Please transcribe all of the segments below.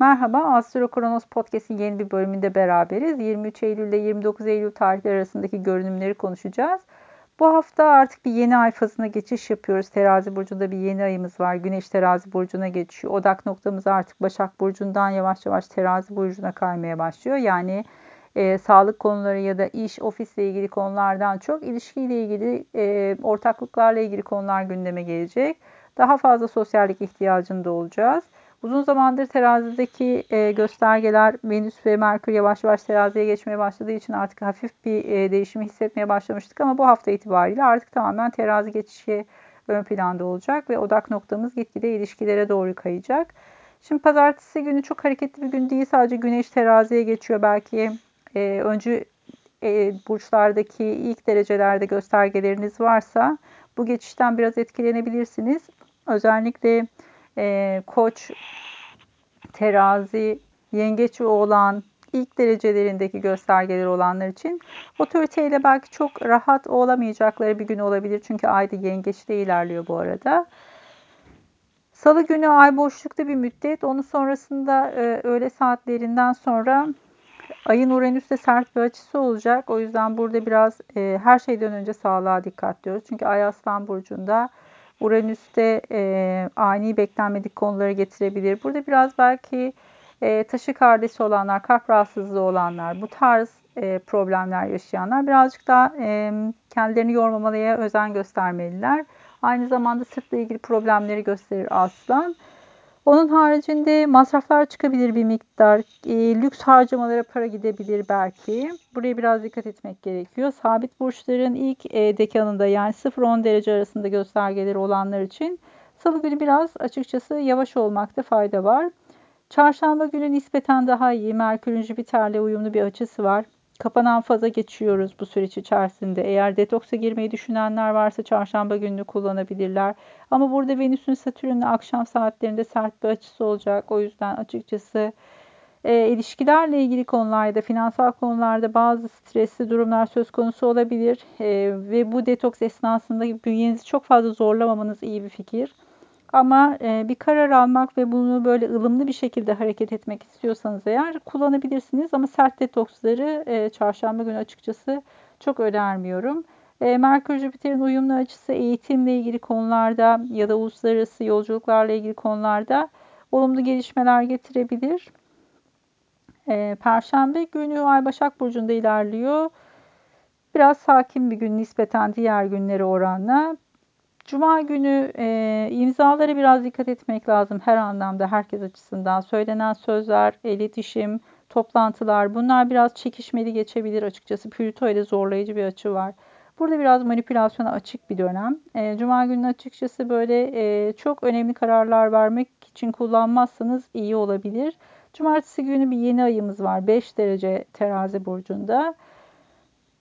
Merhaba, Astro Kronos Podcast'in yeni bir bölümünde beraberiz. 23 Eylül ile 29 Eylül tarihleri arasındaki görünümleri konuşacağız. Bu hafta artık bir yeni ay fazına geçiş yapıyoruz. Terazi burcunda bir yeni ayımız var. Güneş terazi burcuna geçiyor. Odak noktamız artık Başak burcundan yavaş yavaş terazi burcuna kaymaya başlıyor. Yani e, sağlık konuları ya da iş, ofisle ilgili konulardan çok ilişkiyle ilgili, e, ortaklıklarla ilgili konular gündeme gelecek. Daha fazla sosyallik ihtiyacında olacağız. Uzun zamandır terazideki e, göstergeler Venüs ve Merkür yavaş yavaş teraziye geçmeye başladığı için artık hafif bir e, değişimi hissetmeye başlamıştık ama bu hafta itibariyle artık tamamen terazi geçişi ön planda olacak ve odak noktamız gitgide ilişkilere doğru kayacak. Şimdi pazartesi günü çok hareketli bir gün değil. Sadece güneş teraziye geçiyor. Belki e, öncü e, burçlardaki ilk derecelerde göstergeleriniz varsa bu geçişten biraz etkilenebilirsiniz. Özellikle e, koç, terazi, yengeç ve oğlan ilk derecelerindeki göstergeleri olanlar için otoriteyle belki çok rahat olamayacakları bir gün olabilir. Çünkü ayda yengeçte ilerliyor bu arada. Salı günü ay boşlukta bir müddet. Onun sonrasında e, öğle saatlerinden sonra ayın Uranüs'te sert bir açısı olacak. O yüzden burada biraz e, her şeyden önce sağlığa dikkat diyoruz. Çünkü ay Aslan Burcu'nda Uranüs'te e, ani beklenmedik konuları getirebilir. Burada biraz belki e, taşı kardeşi olanlar, kalp rahatsızlığı olanlar, bu tarz e, problemler yaşayanlar birazcık daha e, kendilerini yormamalıya özen göstermeliler. Aynı zamanda sırtla ilgili problemleri gösterir aslan. Onun haricinde masraflar çıkabilir bir miktar. E, lüks harcamalara para gidebilir belki. Buraya biraz dikkat etmek gerekiyor. Sabit burçların ilk e, dekanında yani 0-10 derece arasında göstergeleri olanlar için salı günü biraz açıkçası yavaş olmakta fayda var. Çarşamba günü nispeten daha iyi. Merkür'ün Jüpiter'le uyumlu bir açısı var. Kapanan faza geçiyoruz bu süreç içerisinde. Eğer detoksa girmeyi düşünenler varsa çarşamba gününü kullanabilirler. Ama burada Venüs'ün Satürn'le akşam saatlerinde sert bir açısı olacak. O yüzden açıkçası e, ilişkilerle ilgili konularda, finansal konularda bazı stresli durumlar söz konusu olabilir. E, ve bu detoks esnasında bünyenizi çok fazla zorlamamanız iyi bir fikir. Ama e, bir karar almak ve bunu böyle ılımlı bir şekilde hareket etmek istiyorsanız eğer kullanabilirsiniz. Ama sert detoksları e, çarşamba günü açıkçası çok önermiyorum. E, Merkür Jüpiter'in uyumlu açısı eğitimle ilgili konularda ya da uluslararası yolculuklarla ilgili konularda olumlu gelişmeler getirebilir. E, Perşembe günü Ay Başak Burcu'nda ilerliyor. Biraz sakin bir gün nispeten diğer günlere oranla. Cuma günü e, imzalara biraz dikkat etmek lazım her anlamda herkes açısından. Söylenen sözler, iletişim, toplantılar bunlar biraz çekişmeli geçebilir açıkçası. Plüto ile zorlayıcı bir açı var. Burada biraz manipülasyona açık bir dönem. E, Cuma günü açıkçası böyle e, çok önemli kararlar vermek için kullanmazsanız iyi olabilir. Cumartesi günü bir yeni ayımız var 5 derece terazi burcunda.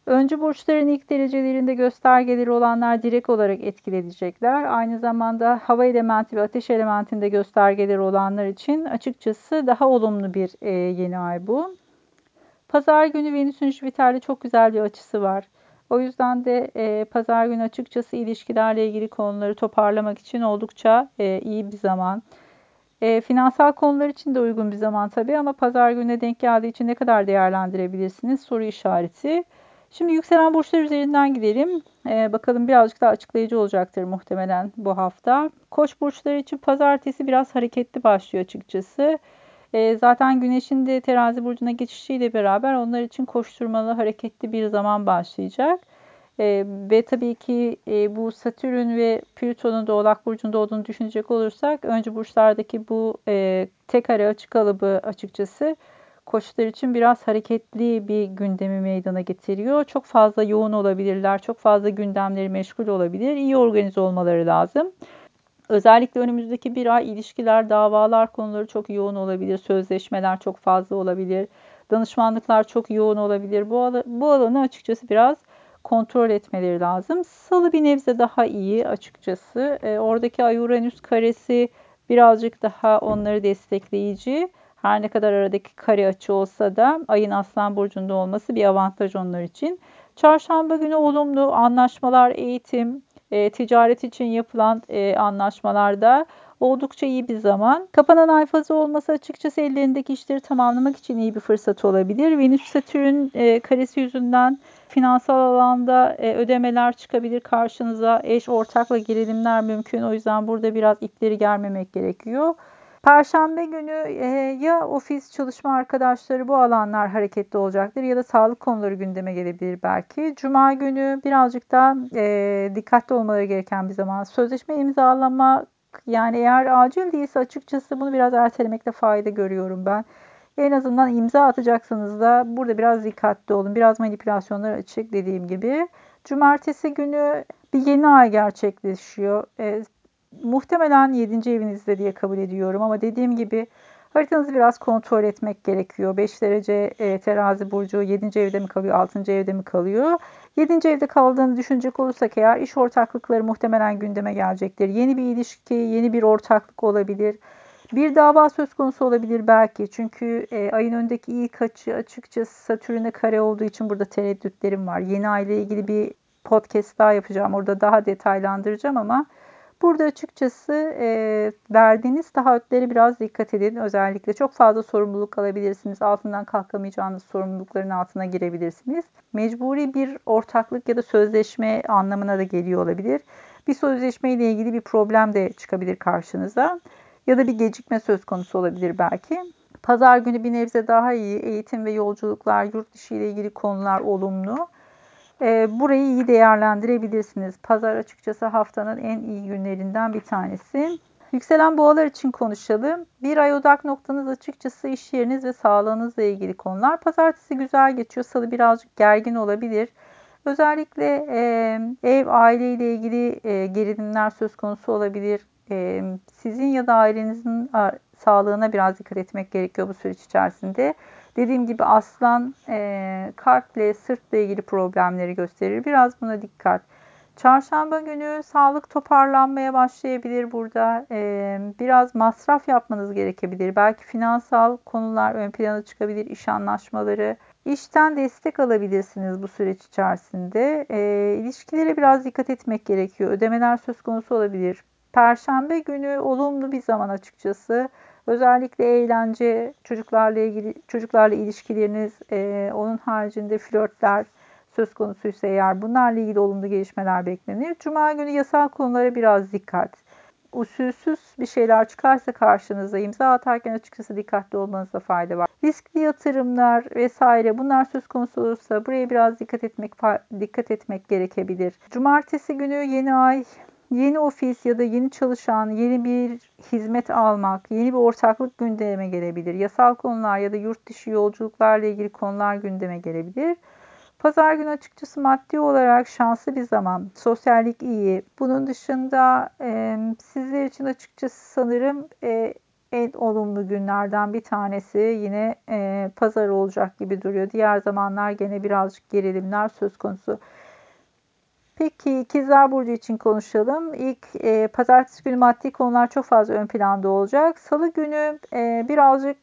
Öncü burçların ilk derecelerinde göstergeleri olanlar direkt olarak etkilenecekler. Aynı zamanda hava elementi ve ateş elementinde göstergeleri olanlar için açıkçası daha olumlu bir e, yeni ay bu. Pazar günü Venüs'ün Jüpiter'le çok güzel bir açısı var. O yüzden de e, pazar günü açıkçası ilişkilerle ilgili konuları toparlamak için oldukça e, iyi bir zaman. E, finansal konular için de uygun bir zaman tabii ama pazar gününe denk geldiği için ne kadar değerlendirebilirsiniz soru işareti. Şimdi yükselen burçlar üzerinden gidelim. Ee, bakalım birazcık daha açıklayıcı olacaktır muhtemelen bu hafta. Koç burçları için pazartesi biraz hareketli başlıyor açıkçası. Ee, zaten güneşin de terazi burcuna geçişiyle beraber onlar için koşturmalı hareketli bir zaman başlayacak. Ee, ve tabii ki e, bu Satürn ve Plüton'un da Oğlak Burcu'nda olduğunu düşünecek olursak önce burçlardaki bu e, tek ara açık alıbı açıkçası koçlar için biraz hareketli bir gündemi meydana getiriyor. Çok fazla yoğun olabilirler, çok fazla gündemleri meşgul olabilir. İyi organize olmaları lazım. Özellikle önümüzdeki bir ay ilişkiler, davalar konuları çok yoğun olabilir. Sözleşmeler çok fazla olabilir. Danışmanlıklar çok yoğun olabilir. Bu, al bu alanı açıkçası biraz kontrol etmeleri lazım. Salı bir nebze daha iyi açıkçası. E, oradaki Ay Uranüs karesi birazcık daha onları destekleyici. Her ne kadar aradaki kare açı olsa da ayın aslan burcunda olması bir avantaj onlar için. Çarşamba günü olumlu anlaşmalar, eğitim, e, ticaret için yapılan e, anlaşmalarda Oldukça iyi bir zaman. Kapanan ay fazı olması açıkçası ellerindeki işleri tamamlamak için iyi bir fırsat olabilir. Venüs Satürn e, karesi yüzünden finansal alanda e, ödemeler çıkabilir karşınıza. Eş ortakla gerilimler mümkün. O yüzden burada biraz ipleri germemek gerekiyor. Perşembe günü e, ya ofis çalışma arkadaşları bu alanlar hareketli olacaktır ya da sağlık konuları gündeme gelebilir belki. Cuma günü birazcık da e, dikkatli olmaları gereken bir zaman. Sözleşme imzalama yani eğer acil değilse açıkçası bunu biraz ertelemekte fayda görüyorum ben. En azından imza atacaksanız da burada biraz dikkatli olun. Biraz manipülasyonlar açık dediğim gibi. Cumartesi günü bir yeni ay gerçekleşiyor. E, muhtemelen 7. evinizde diye kabul ediyorum ama dediğim gibi haritanızı biraz kontrol etmek gerekiyor. 5 derece e, terazi burcu 7. evde mi kalıyor 6. evde mi kalıyor? 7. evde kaldığını düşünecek olursak eğer iş ortaklıkları muhtemelen gündeme gelecektir. Yeni bir ilişki, yeni bir ortaklık olabilir. Bir dava söz konusu olabilir belki. Çünkü e, ayın öndeki ilk açı açıkçası Satürn'e kare olduğu için burada tereddütlerim var. Yeni ay ile ilgili bir podcast daha yapacağım. Orada daha detaylandıracağım ama Burada açıkçası e, verdiğiniz taahhütlere biraz dikkat edin. Özellikle çok fazla sorumluluk alabilirsiniz. Altından kalkamayacağınız sorumlulukların altına girebilirsiniz. Mecburi bir ortaklık ya da sözleşme anlamına da geliyor olabilir. Bir sözleşme ile ilgili bir problem de çıkabilir karşınıza. Ya da bir gecikme söz konusu olabilir belki. Pazar günü bir nebze daha iyi. Eğitim ve yolculuklar, yurt dışı ile ilgili konular olumlu. Ee, burayı iyi değerlendirebilirsiniz. Pazar açıkçası haftanın en iyi günlerinden bir tanesi. Yükselen boğalar için konuşalım. Bir ay odak noktanız açıkçası iş yeriniz ve sağlığınızla ilgili konular. Pazartesi güzel geçiyor. Salı birazcık gergin olabilir. Özellikle e, ev, aile ile ilgili e, gerilimler söz konusu olabilir. E, sizin ya da ailenizin sağlığına biraz dikkat etmek gerekiyor bu süreç içerisinde. Dediğim gibi aslan e, kalple, sırtla ilgili problemleri gösterir. Biraz buna dikkat. Çarşamba günü sağlık toparlanmaya başlayabilir burada. Ee, biraz masraf yapmanız gerekebilir. Belki finansal konular ön plana çıkabilir, iş anlaşmaları. İşten destek alabilirsiniz bu süreç içerisinde. Ee, ilişkilere biraz dikkat etmek gerekiyor. Ödemeler söz konusu olabilir. Perşembe günü olumlu bir zaman açıkçası. Özellikle eğlence, çocuklarla ilgili çocuklarla ilişkileriniz, e, onun haricinde flörtler söz konusuysa eğer bunlarla ilgili olumlu gelişmeler beklenir. Cuma günü yasal konulara biraz dikkat. Usulsüz bir şeyler çıkarsa karşınıza imza atarken açıkçası dikkatli olmanızda fayda var. Riskli yatırımlar vesaire bunlar söz konusu olursa buraya biraz dikkat etmek dikkat etmek gerekebilir. Cumartesi günü yeni ay yeni ofis ya da yeni çalışan, yeni bir hizmet almak, yeni bir ortaklık gündeme gelebilir. Yasal konular ya da yurt dışı yolculuklarla ilgili konular gündeme gelebilir. Pazar günü açıkçası maddi olarak şanslı bir zaman. Sosyallik iyi. Bunun dışında e, sizler için açıkçası sanırım e, en olumlu günlerden bir tanesi yine e, pazar olacak gibi duruyor. Diğer zamanlar gene birazcık gerilimler söz konusu. Peki ikizler burcu için konuşalım. İlk e, pazartesi günü maddi konular çok fazla ön planda olacak. Salı günü e, birazcık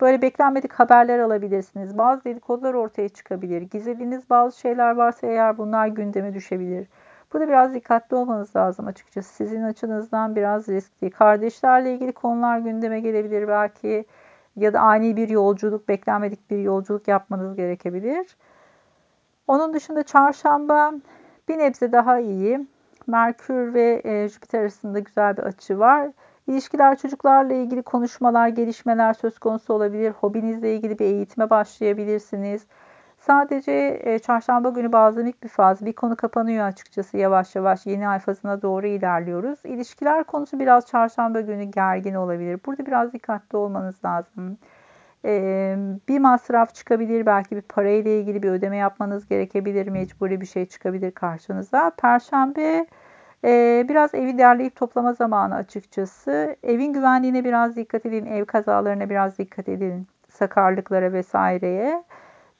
böyle beklenmedik haberler alabilirsiniz. Bazı dedikodular ortaya çıkabilir. Gizlediğiniz bazı şeyler varsa eğer bunlar gündeme düşebilir. Burada biraz dikkatli olmanız lazım açıkçası. Sizin açınızdan biraz riskli. Kardeşlerle ilgili konular gündeme gelebilir belki. Ya da ani bir yolculuk, beklenmedik bir yolculuk yapmanız gerekebilir. Onun dışında çarşamba bir nebze daha iyi. Merkür ve e, Jüpiter arasında güzel bir açı var. İlişkiler çocuklarla ilgili konuşmalar, gelişmeler söz konusu olabilir. Hobinizle ilgili bir eğitime başlayabilirsiniz. Sadece e, çarşamba günü bazlamik bir faz. Bir konu kapanıyor açıkçası yavaş yavaş. Yeni ay fazına doğru ilerliyoruz. İlişkiler konusu biraz çarşamba günü gergin olabilir. Burada biraz dikkatli olmanız lazım bir masraf çıkabilir. Belki bir parayla ilgili bir ödeme yapmanız gerekebilir. Mecburi bir şey çıkabilir karşınıza. Perşembe biraz evi derleyip toplama zamanı açıkçası. Evin güvenliğine biraz dikkat edin. Ev kazalarına biraz dikkat edin. Sakarlıklara vesaireye.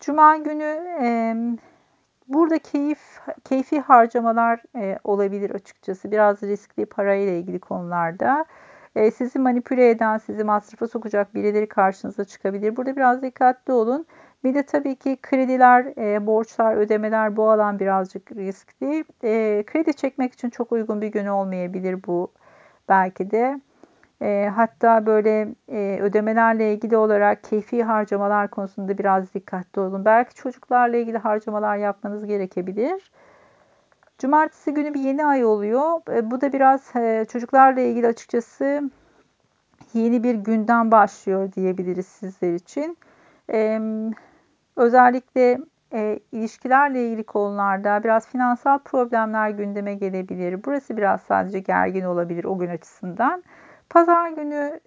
Cuma günü burada keyif keyfi harcamalar olabilir açıkçası. Biraz riskli parayla ilgili konularda. E, sizi manipüle eden, sizi masrafa sokacak birileri karşınıza çıkabilir. Burada biraz dikkatli olun. Bir de tabii ki krediler, e, borçlar, ödemeler bu alan birazcık riskli. E, kredi çekmek için çok uygun bir gün olmayabilir bu belki de. Hatta böyle ödemelerle ilgili olarak keyfi harcamalar konusunda biraz dikkatli olun. Belki çocuklarla ilgili harcamalar yapmanız gerekebilir. Cumartesi günü bir yeni ay oluyor. E, bu da biraz e, çocuklarla ilgili açıkçası yeni bir günden başlıyor diyebiliriz sizler için. Özellikle e, ilişkilerle ilgili konularda biraz finansal problemler gündeme gelebilir. Burası biraz sadece gergin olabilir o gün açısından. Pazar günü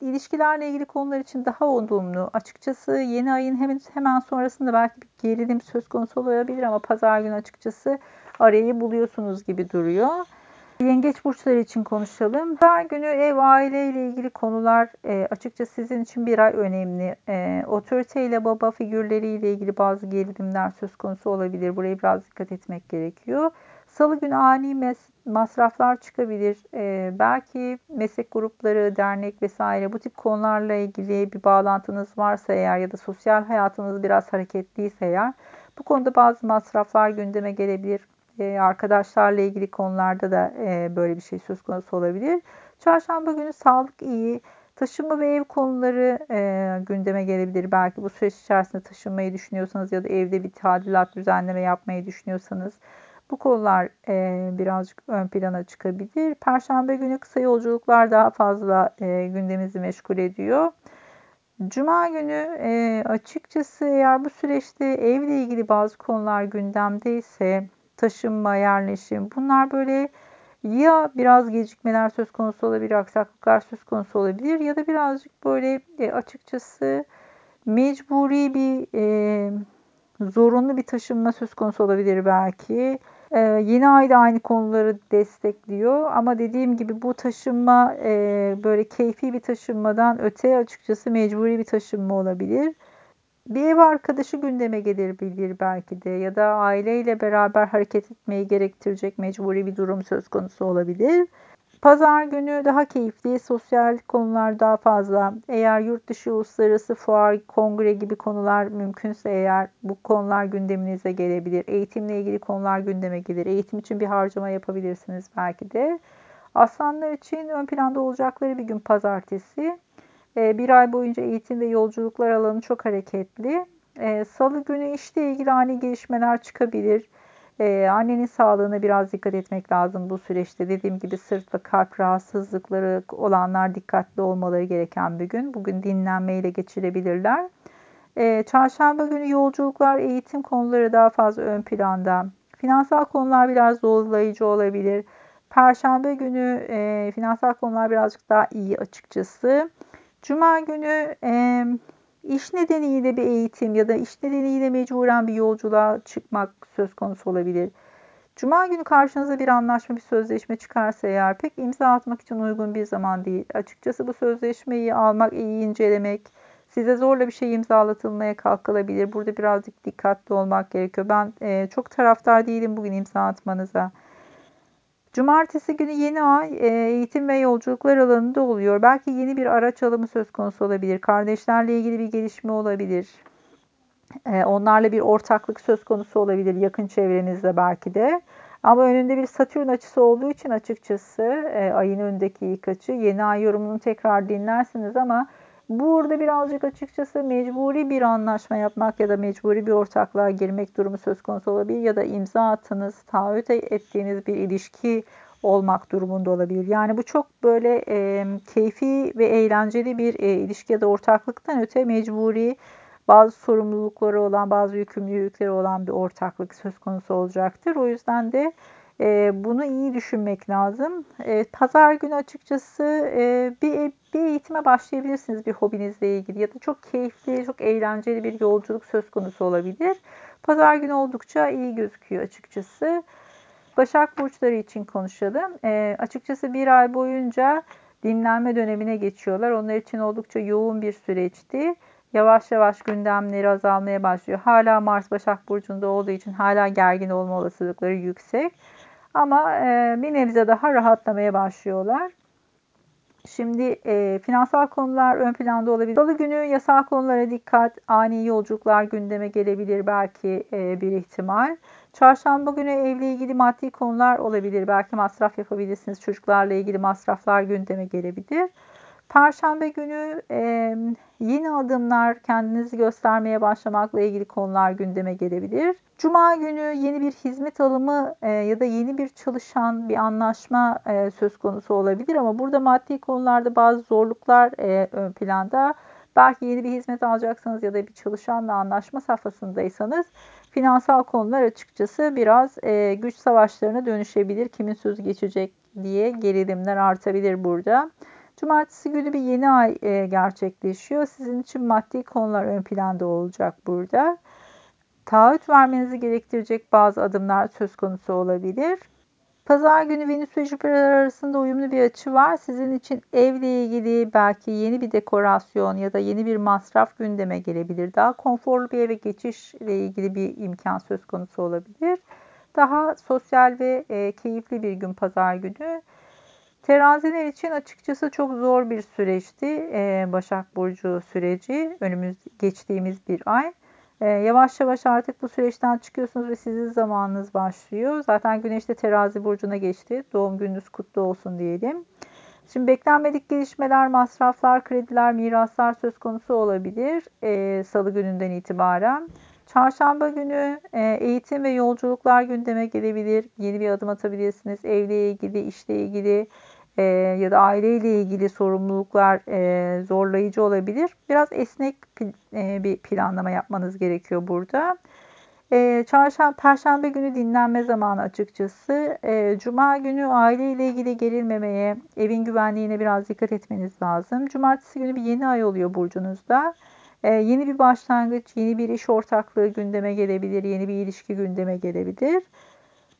ilişkilerle ilgili konular için daha olumlu. Açıkçası yeni ayın hemen, hemen sonrasında belki bir gerilim söz konusu olabilir ama pazar günü açıkçası arayı buluyorsunuz gibi duruyor. Yengeç burçları için konuşalım. Pazar günü ev, aile ile ilgili konular e, açıkçası sizin için bir ay önemli. E, otorite ile baba figürleri ile ilgili bazı gerilimler söz konusu olabilir. Buraya biraz dikkat etmek gerekiyor. Salı günü ani mes masraflar çıkabilir. E, belki meslek grupları, dernek vesaire bu tip konularla ilgili bir bağlantınız varsa eğer ya da sosyal hayatınız biraz hareketliyse eğer bu konuda bazı masraflar gündeme gelebilir. E, arkadaşlarla ilgili konularda da e, böyle bir şey söz konusu olabilir. Çarşamba günü sağlık iyi. Taşınma ve ev konuları e, gündeme gelebilir. Belki bu süreç içerisinde taşınmayı düşünüyorsanız ya da evde bir tadilat düzenleme yapmayı düşünüyorsanız bu konular e, birazcık ön plana çıkabilir. Perşembe günü kısa yolculuklar daha fazla e, gündemimizi meşgul ediyor. Cuma günü e, açıkçası eğer bu süreçte evle ilgili bazı konular gündemdeyse taşınma, yerleşim bunlar böyle ya biraz gecikmeler söz konusu olabilir, aksaklıklar söz konusu olabilir ya da birazcık böyle e, açıkçası mecburi bir e, zorunlu bir taşınma söz konusu olabilir belki. Ee, yeni ay da aynı konuları destekliyor ama dediğim gibi bu taşınma e, böyle keyfi bir taşınmadan öte açıkçası mecburi bir taşınma olabilir. Bir ev arkadaşı gündeme gelebilir belki de ya da aileyle beraber hareket etmeyi gerektirecek mecburi bir durum söz konusu olabilir. Pazar günü daha keyifli, sosyal konular daha fazla. Eğer yurt dışı uluslararası fuar, kongre gibi konular mümkünse eğer bu konular gündeminize gelebilir. Eğitimle ilgili konular gündeme gelir. Eğitim için bir harcama yapabilirsiniz belki de. Aslanlar için ön planda olacakları bir gün pazartesi. Ee, bir ay boyunca eğitim ve yolculuklar alanı çok hareketli. Ee, salı günü işle ilgili ani gelişmeler çıkabilir. Ee, annenin sağlığına biraz dikkat etmek lazım bu süreçte. Dediğim gibi sırt ve kalp rahatsızlıkları olanlar dikkatli olmaları gereken bir gün. Bugün dinlenmeyle geçirebilirler. Ee, çarşamba günü yolculuklar, eğitim konuları daha fazla ön planda. Finansal konular biraz zorlayıcı olabilir. Perşembe günü e, finansal konular birazcık daha iyi açıkçası. Cuma günü e, İş nedeniyle bir eğitim ya da iş nedeniyle mecburen bir yolculuğa çıkmak söz konusu olabilir. Cuma günü karşınıza bir anlaşma, bir sözleşme çıkarsa eğer pek imza atmak için uygun bir zaman değil. Açıkçası bu sözleşmeyi almak, iyi incelemek, size zorla bir şey imzalatılmaya kalkılabilir. Burada birazcık dikkatli olmak gerekiyor. Ben e, çok taraftar değilim bugün imza atmanıza. Cumartesi günü yeni ay e, eğitim ve yolculuklar alanında oluyor. Belki yeni bir araç alımı söz konusu olabilir. Kardeşlerle ilgili bir gelişme olabilir. E, onlarla bir ortaklık söz konusu olabilir yakın çevrenizde belki de. Ama önünde bir Satürn açısı olduğu için açıkçası e, ayın önündeki ilk açı yeni ay yorumunu tekrar dinlersiniz ama Burada birazcık açıkçası mecburi bir anlaşma yapmak ya da mecburi bir ortaklığa girmek durumu söz konusu olabilir ya da imza attığınız, taahhüt ettiğiniz bir ilişki olmak durumunda olabilir. Yani bu çok böyle e, keyfi ve eğlenceli bir e, ilişki ya da ortaklıktan öte mecburi bazı sorumlulukları olan, bazı yükümlülükleri olan bir ortaklık söz konusu olacaktır. O yüzden de e, bunu iyi düşünmek lazım. E, pazar günü açıkçası e, bir, bir eğitime başlayabilirsiniz bir hobinizle ilgili ya da çok keyifli, çok eğlenceli bir yolculuk söz konusu olabilir. Pazar günü oldukça iyi gözüküyor açıkçası. Başak Burçları için konuşalım. E, açıkçası bir ay boyunca dinlenme dönemine geçiyorlar. Onlar için oldukça yoğun bir süreçti. Yavaş yavaş gündemleri azalmaya başlıyor. Hala Mars Başak Burcu'nda olduğu için hala gergin olma olasılıkları yüksek. Ama e, bir nebze daha rahatlamaya başlıyorlar. Şimdi e, finansal konular ön planda olabilir. Salı günü yasal konulara dikkat, ani yolculuklar gündeme gelebilir belki e, bir ihtimal. Çarşamba günü evle ilgili maddi konular olabilir. Belki masraf yapabilirsiniz. Çocuklarla ilgili masraflar gündeme gelebilir. Perşembe günü e, yeni adımlar, kendinizi göstermeye başlamakla ilgili konular gündeme gelebilir. Cuma günü yeni bir hizmet alımı e, ya da yeni bir çalışan, bir anlaşma e, söz konusu olabilir ama burada maddi konularda bazı zorluklar e, ön planda. Belki yeni bir hizmet alacaksınız ya da bir çalışanla anlaşma safhasındaysanız finansal konular açıkçası biraz e, güç savaşlarına dönüşebilir. Kimin söz geçecek diye gerilimler artabilir burada. Cumartesi günü bir yeni ay e, gerçekleşiyor. Sizin için maddi konular ön planda olacak burada. Taahhüt vermenizi gerektirecek bazı adımlar söz konusu olabilir. Pazar günü Venüs ve Jüpiter arasında uyumlu bir açı var. Sizin için evle ilgili belki yeni bir dekorasyon ya da yeni bir masraf gündeme gelebilir. Daha konforlu bir eve geçişle ilgili bir imkan söz konusu olabilir. Daha sosyal ve e, keyifli bir gün pazar günü. Teraziler için açıkçası çok zor bir süreçti e, Başak Burcu süreci. Önümüz geçtiğimiz bir ay. E, yavaş yavaş artık bu süreçten çıkıyorsunuz ve sizin zamanınız başlıyor. Zaten Güneş de terazi burcuna geçti. Doğum gününüz kutlu olsun diyelim. Şimdi beklenmedik gelişmeler, masraflar, krediler, miraslar söz konusu olabilir e, salı gününden itibaren. Çarşamba günü e, eğitim ve yolculuklar gündeme gelebilir. Yeni bir adım atabilirsiniz. Evle ilgili, işle ilgili e, ya da aileyle ilgili sorumluluklar e, zorlayıcı olabilir. Biraz esnek e, bir planlama yapmanız gerekiyor burada. E, çarşamba, Perşembe günü dinlenme zamanı açıkçası. E, Cuma günü aileyle ilgili gerilmemeye, evin güvenliğine biraz dikkat etmeniz lazım. Cumartesi günü bir yeni ay oluyor burcunuzda. E, yeni bir başlangıç, yeni bir iş ortaklığı gündeme gelebilir, yeni bir ilişki gündeme gelebilir.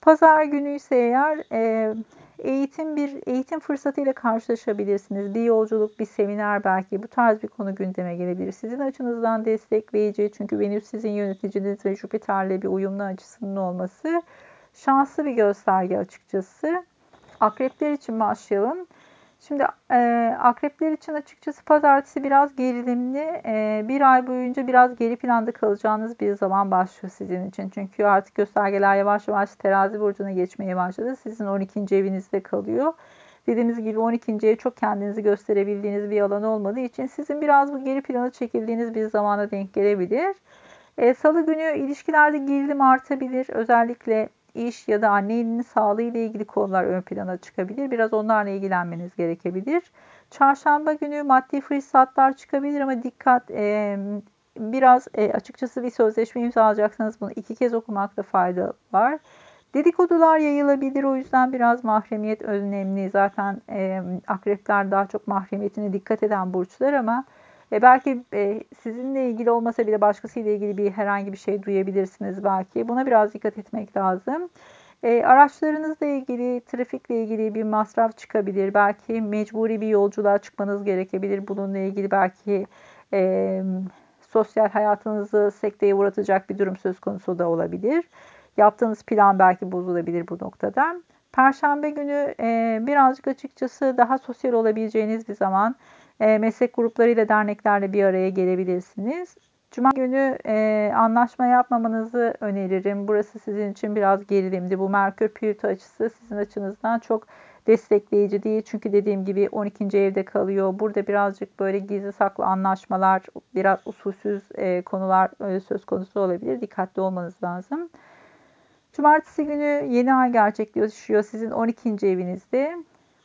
Pazar günü ise eğer e, eğitim bir eğitim fırsatıyla karşılaşabilirsiniz. Bir yolculuk, bir seminer belki bu tarz bir konu gündeme gelebilir. Sizin açınızdan destekleyici çünkü Venüs sizin yöneticiniz ve Jüpiter'le bir uyumlu açısının olması şanslı bir gösterge açıkçası. Akrepler için başlayalım. Şimdi e, akrepler için açıkçası pazartesi biraz gerilimli. E, bir ay boyunca biraz geri planda kalacağınız bir zaman başlıyor sizin için. Çünkü artık göstergeler yavaş yavaş terazi burcuna geçmeye başladı. Sizin 12. evinizde kalıyor. Dediğimiz gibi 12. ev çok kendinizi gösterebildiğiniz bir alan olmadığı için sizin biraz bu geri plana çekildiğiniz bir zamana denk gelebilir. E, Salı günü ilişkilerde gerilim artabilir. Özellikle iş ya da annenin sağlığı ile ilgili konular ön plana çıkabilir. Biraz onlarla ilgilenmeniz gerekebilir. Çarşamba günü maddi fırsatlar çıkabilir ama dikkat e, biraz e, açıkçası bir sözleşme imzalayacaksanız bunu iki kez okumakta fayda var. Dedikodular yayılabilir o yüzden biraz mahremiyet önemli. Zaten e, akrepler daha çok mahremiyetine dikkat eden burçlar ama e, belki e, sizinle ilgili olmasa bile başkasıyla ilgili bir herhangi bir şey duyabilirsiniz belki. Buna biraz dikkat etmek lazım. E, araçlarınızla ilgili, trafikle ilgili bir masraf çıkabilir. Belki mecburi bir yolculuğa çıkmanız gerekebilir. Bununla ilgili belki e, sosyal hayatınızı sekteye uğratacak bir durum söz konusu da olabilir. Yaptığınız plan belki bozulabilir bu noktada. Perşembe günü e, birazcık açıkçası daha sosyal olabileceğiniz bir zaman. E, meslek gruplarıyla, derneklerle bir araya gelebilirsiniz. Cuma günü e, anlaşma yapmamanızı öneririm. Burası sizin için biraz gerilimdi. Bu Merkür Plüto açısı sizin açınızdan çok destekleyici değil. Çünkü dediğim gibi 12. evde kalıyor. Burada birazcık böyle gizli saklı anlaşmalar, biraz usulsüz e, konular e, söz konusu olabilir. Dikkatli olmanız lazım. Cumartesi günü yeni ay gerçekleşiyor sizin 12. evinizde.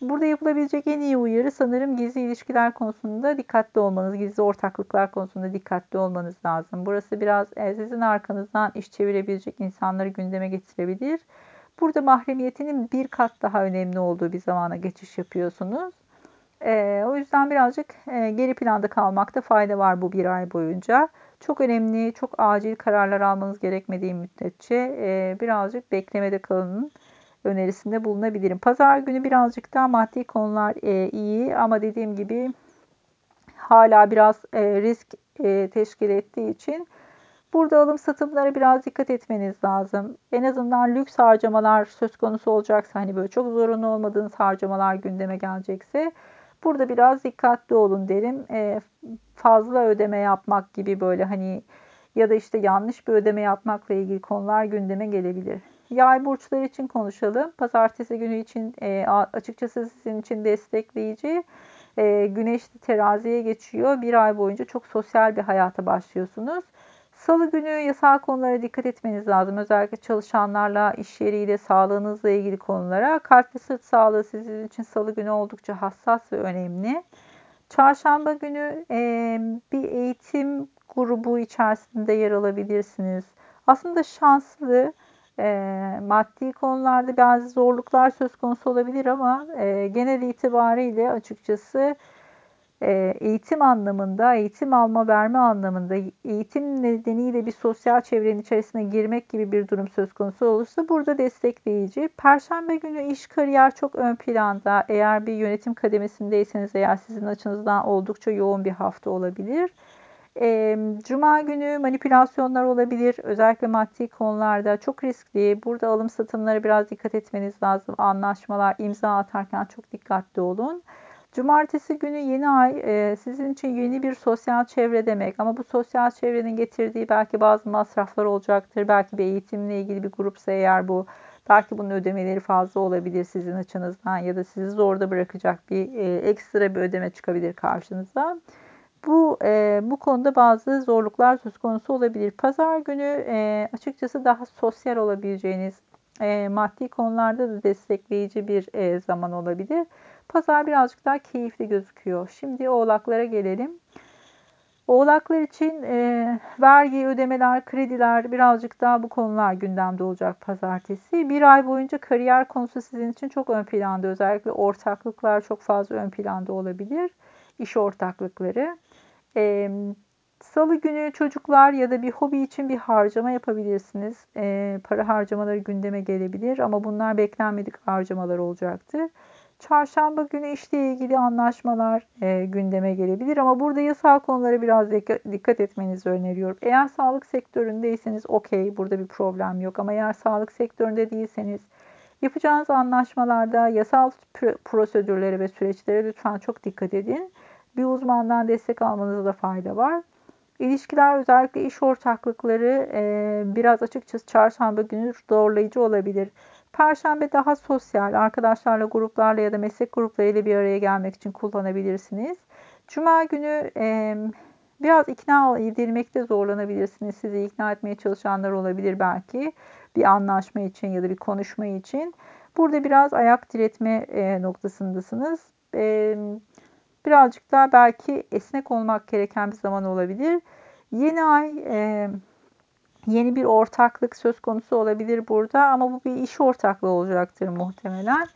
Burada yapılabilecek en iyi uyarı sanırım gizli ilişkiler konusunda dikkatli olmanız, gizli ortaklıklar konusunda dikkatli olmanız lazım. Burası biraz e, sizin arkanızdan iş çevirebilecek insanları gündeme getirebilir. Burada mahremiyetinin bir kat daha önemli olduğu bir zamana geçiş yapıyorsunuz. E, o yüzden birazcık e, geri planda kalmakta fayda var bu bir ay boyunca. Çok önemli, çok acil kararlar almanız gerekmediği müddetçe e, birazcık beklemede kalın önerisinde bulunabilirim. Pazar günü birazcık daha maddi konular e, iyi ama dediğim gibi hala biraz e, risk e, teşkil ettiği için burada alım satımlara biraz dikkat etmeniz lazım. En azından lüks harcamalar söz konusu olacaksa hani böyle çok zorunlu olmadığınız harcamalar gündeme gelecekse Burada biraz dikkatli olun derim. E, fazla ödeme yapmak gibi böyle hani ya da işte yanlış bir ödeme yapmakla ilgili konular gündeme gelebilir. Yay burçları için konuşalım. Pazartesi günü için e, açıkçası sizin için destekleyici. E, güneş teraziye geçiyor. Bir ay boyunca çok sosyal bir hayata başlıyorsunuz. Salı günü yasal konulara dikkat etmeniz lazım. Özellikle çalışanlarla, iş yeriyle, sağlığınızla ilgili konulara. Kalp ve sırt sağlığı sizin için salı günü oldukça hassas ve önemli. Çarşamba günü e, bir eğitim grubu içerisinde yer alabilirsiniz. Aslında şanslı, e, maddi konularda bazı zorluklar söz konusu olabilir ama e, genel itibariyle açıkçası e, eğitim anlamında, eğitim alma verme anlamında, eğitim nedeniyle bir sosyal çevrenin içerisine girmek gibi bir durum söz konusu olursa burada destekleyici. Perşembe günü iş kariyer çok ön planda. Eğer bir yönetim kademesindeyseniz eğer sizin açınızdan oldukça yoğun bir hafta olabilir. Cuma günü manipülasyonlar olabilir. Özellikle maddi konularda çok riskli. Burada alım satımlara biraz dikkat etmeniz lazım. Anlaşmalar, imza atarken çok dikkatli olun. Cumartesi günü yeni ay e, sizin için yeni bir sosyal çevre demek ama bu sosyal çevrenin getirdiği belki bazı masraflar olacaktır. Belki bir eğitimle ilgili bir grupsa eğer bu belki bunun ödemeleri fazla olabilir sizin açınızdan ya da sizi zorda bırakacak bir e, ekstra bir ödeme çıkabilir karşınıza. Bu e, bu konuda bazı zorluklar söz konusu olabilir. Pazar günü e, açıkçası daha sosyal olabileceğiniz, e, maddi konularda da destekleyici bir e, zaman olabilir. Pazar birazcık daha keyifli gözüküyor. Şimdi oğlaklara gelelim. Oğlaklar için e, vergi, ödemeler, krediler birazcık daha bu konular gündemde olacak pazartesi. Bir ay boyunca kariyer konusu sizin için çok ön planda. Özellikle ortaklıklar çok fazla ön planda olabilir. İş ortaklıkları. E, Salı günü çocuklar ya da bir hobi için bir harcama yapabilirsiniz. E, para harcamaları gündeme gelebilir ama bunlar beklenmedik harcamalar olacaktır. Çarşamba günü işle ilgili anlaşmalar e, gündeme gelebilir ama burada yasal konulara biraz dikkat etmenizi öneriyorum. Eğer sağlık sektöründeyseniz okey burada bir problem yok ama eğer sağlık sektöründe değilseniz yapacağınız anlaşmalarda yasal prosedürlere ve süreçlere lütfen çok dikkat edin. Bir uzmandan destek almanızda fayda var. İlişkiler özellikle iş ortaklıkları e, biraz açıkçası çarşamba günü zorlayıcı olabilir. Perşembe daha sosyal, arkadaşlarla, gruplarla ya da meslek gruplarıyla bir araya gelmek için kullanabilirsiniz. Cuma günü e, biraz ikna edilmekte zorlanabilirsiniz. Sizi ikna etmeye çalışanlar olabilir belki. Bir anlaşma için ya da bir konuşma için. Burada biraz ayak diretme e, noktasındasınız. Birazcık daha belki esnek olmak gereken bir zaman olabilir. Yeni ay e, yeni bir ortaklık söz konusu olabilir burada ama bu bir iş ortaklığı olacaktır muhtemelen.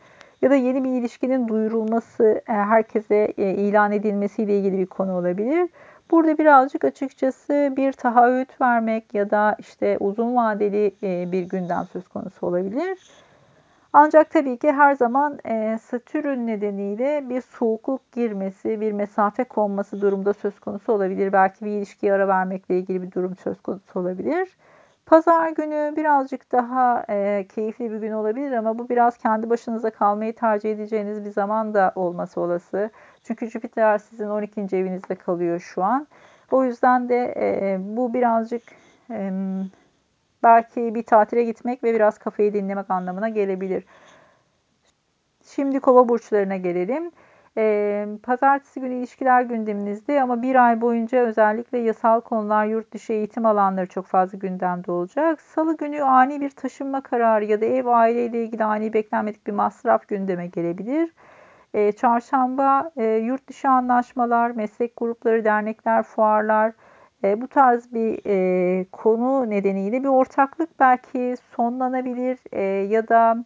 Ya da yeni bir ilişkinin duyurulması, e, herkese e, ilan edilmesiyle ilgili bir konu olabilir. Burada birazcık açıkçası bir taahhüt vermek ya da işte uzun vadeli e, bir gündem söz konusu olabilir. Ancak tabii ki her zaman e, Satürn nedeniyle bir soğukluk girmesi, bir mesafe konması durumda söz konusu olabilir. Belki bir ilişkiye ara vermekle ilgili bir durum söz konusu olabilir. Pazar günü birazcık daha e, keyifli bir gün olabilir ama bu biraz kendi başınıza kalmayı tercih edeceğiniz bir zaman da olması olası. Çünkü Jüpiter sizin 12. evinizde kalıyor şu an. O yüzden de e, bu birazcık e, belki bir tatile gitmek ve biraz kafayı dinlemek anlamına gelebilir. Şimdi kova burçlarına gelelim. E, pazartesi günü ilişkiler gündeminizde ama bir ay boyunca özellikle yasal konular, yurt dışı eğitim alanları çok fazla gündemde olacak. Salı günü ani bir taşınma kararı ya da ev aileyle ilgili ani beklenmedik bir masraf gündeme gelebilir. E, çarşamba e, yurt dışı anlaşmalar, meslek grupları, dernekler, fuarlar, e, bu tarz bir e, konu nedeniyle bir ortaklık belki sonlanabilir e, ya da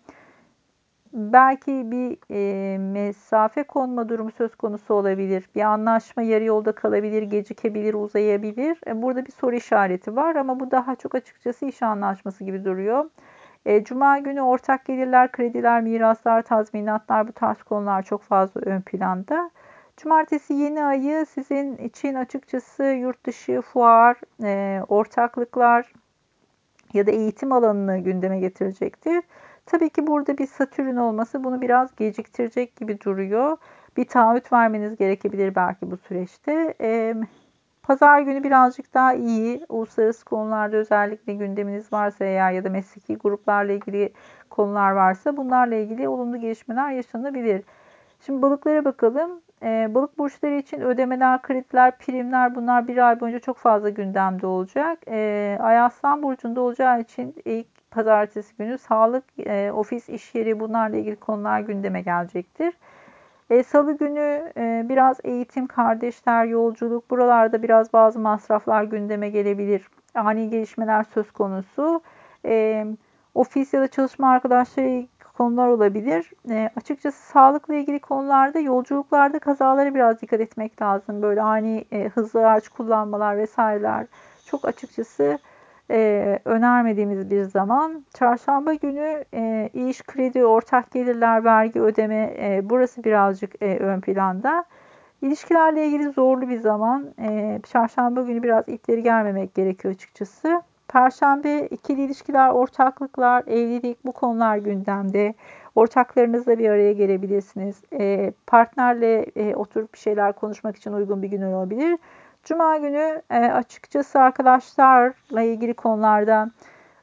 belki bir e, mesafe konma durumu söz konusu olabilir. Bir anlaşma yarı yolda kalabilir, gecikebilir, uzayabilir. E, burada bir soru işareti var ama bu daha çok açıkçası iş anlaşması gibi duruyor. E, Cuma günü ortak gelirler, krediler, miraslar, tazminatlar bu tarz konular çok fazla ön planda. Cumartesi yeni ayı sizin için açıkçası yurt dışı fuar, e, ortaklıklar ya da eğitim alanını gündeme getirecektir. Tabii ki burada bir Satürn olması bunu biraz geciktirecek gibi duruyor. bir taahhüt vermeniz gerekebilir belki bu süreçte. E, Pazar günü birazcık daha iyi. Uluslararası konularda özellikle gündeminiz varsa eğer ya da mesleki gruplarla ilgili konular varsa bunlarla ilgili olumlu gelişmeler yaşanabilir. Şimdi balıklara bakalım. Ee, balık burçları için ödemeler, krediler, primler bunlar bir ay boyunca çok fazla gündemde olacak. Ee, Ay Aslan Burcu'nda olacağı için ilk pazartesi günü sağlık, e, ofis, iş yeri bunlarla ilgili konular gündeme gelecektir. E, Salı günü e, biraz eğitim, kardeşler, yolculuk buralarda biraz bazı masraflar gündeme gelebilir. Ani gelişmeler söz konusu. E, ofis ya da çalışma arkadaşları konular olabilir. E, açıkçası sağlıkla ilgili konularda yolculuklarda kazalara biraz dikkat etmek lazım. Böyle ani e, hızlı araç kullanmalar vesaireler çok açıkçası e, önermediğimiz bir zaman. Çarşamba günü e, iş, kredi, ortak gelirler, vergi ödeme e, burası birazcık e, ön planda. İlişkilerle ilgili zorlu bir zaman. E, çarşamba günü biraz ipleri germemek gerekiyor açıkçası. Perşembe ikili ilişkiler, ortaklıklar, evlilik bu konular gündemde. Ortaklarınızla bir araya gelebilirsiniz. E, partnerle e, oturup bir şeyler konuşmak için uygun bir gün olabilir. Cuma günü e, açıkçası arkadaşlarla ilgili konularda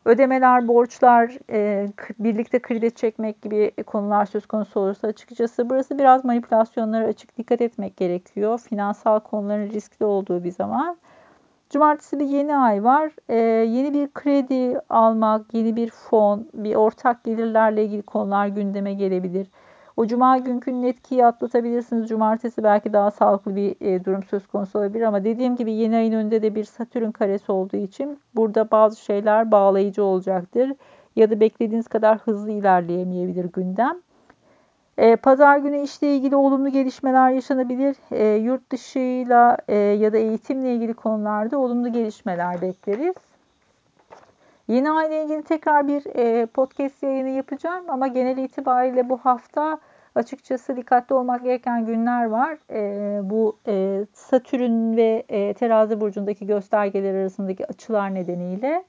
ödemeler, borçlar, e, birlikte kredi çekmek gibi konular söz konusu olursa açıkçası burası biraz manipülasyonlara açık dikkat etmek gerekiyor. Finansal konuların riskli olduğu bir zaman. Cumartesi bir yeni ay var. Ee, yeni bir kredi almak, yeni bir fon, bir ortak gelirlerle ilgili konular gündeme gelebilir. O cuma günkü etkiyi atlatabilirsiniz. Cumartesi belki daha sağlıklı bir e, durum söz konusu olabilir ama dediğim gibi yeni ayın önünde de bir Satürn karesi olduğu için burada bazı şeyler bağlayıcı olacaktır. Ya da beklediğiniz kadar hızlı ilerleyemeyebilir gündem. E, pazar günü işle ilgili olumlu gelişmeler yaşanabilir. E, yurt dışıyla e, ya da eğitimle ilgili konularda olumlu gelişmeler bekleriz. Yeni ay ile ilgili tekrar bir e, podcast yayını yapacağım ama genel itibariyle bu hafta açıkçası dikkatli olmak gereken günler var. E, bu e, Satürn ve e, Terazi burcundaki göstergeler arasındaki açılar nedeniyle.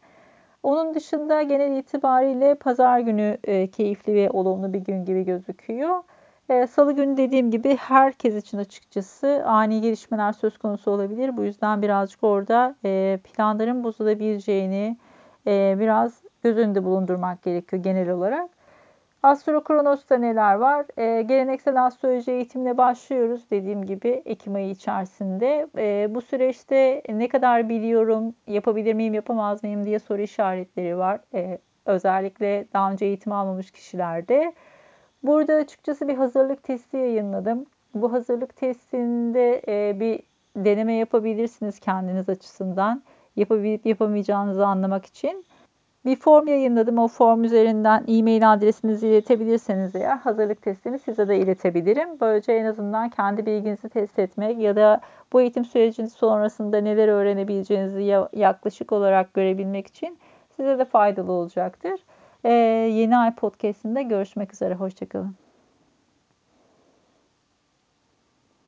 Onun dışında genel itibariyle pazar günü e, keyifli ve olumlu bir gün gibi gözüküyor. E, Salı günü dediğim gibi herkes için açıkçası ani gelişmeler söz konusu olabilir. Bu yüzden birazcık orada e, planların bozulabileceğini e, biraz göz önünde bulundurmak gerekiyor genel olarak. Astrokronos'ta neler var? E, geleneksel astroloji eğitimine başlıyoruz dediğim gibi Ekim ayı içerisinde. E, bu süreçte ne kadar biliyorum, yapabilir miyim, yapamaz mıyım diye soru işaretleri var. E, özellikle daha önce eğitim almamış kişilerde. Burada açıkçası bir hazırlık testi yayınladım. Bu hazırlık testinde e, bir deneme yapabilirsiniz kendiniz açısından. Yapabilip yapamayacağınızı anlamak için. Bir form yayınladım. O form üzerinden e-mail adresinizi iletebilirseniz eğer hazırlık testini size de iletebilirim. Böylece en azından kendi bilginizi test etmek ya da bu eğitim sürecinin sonrasında neler öğrenebileceğinizi yaklaşık olarak görebilmek için size de faydalı olacaktır. Ee, yeni ay podcastinde görüşmek üzere. Hoşçakalın.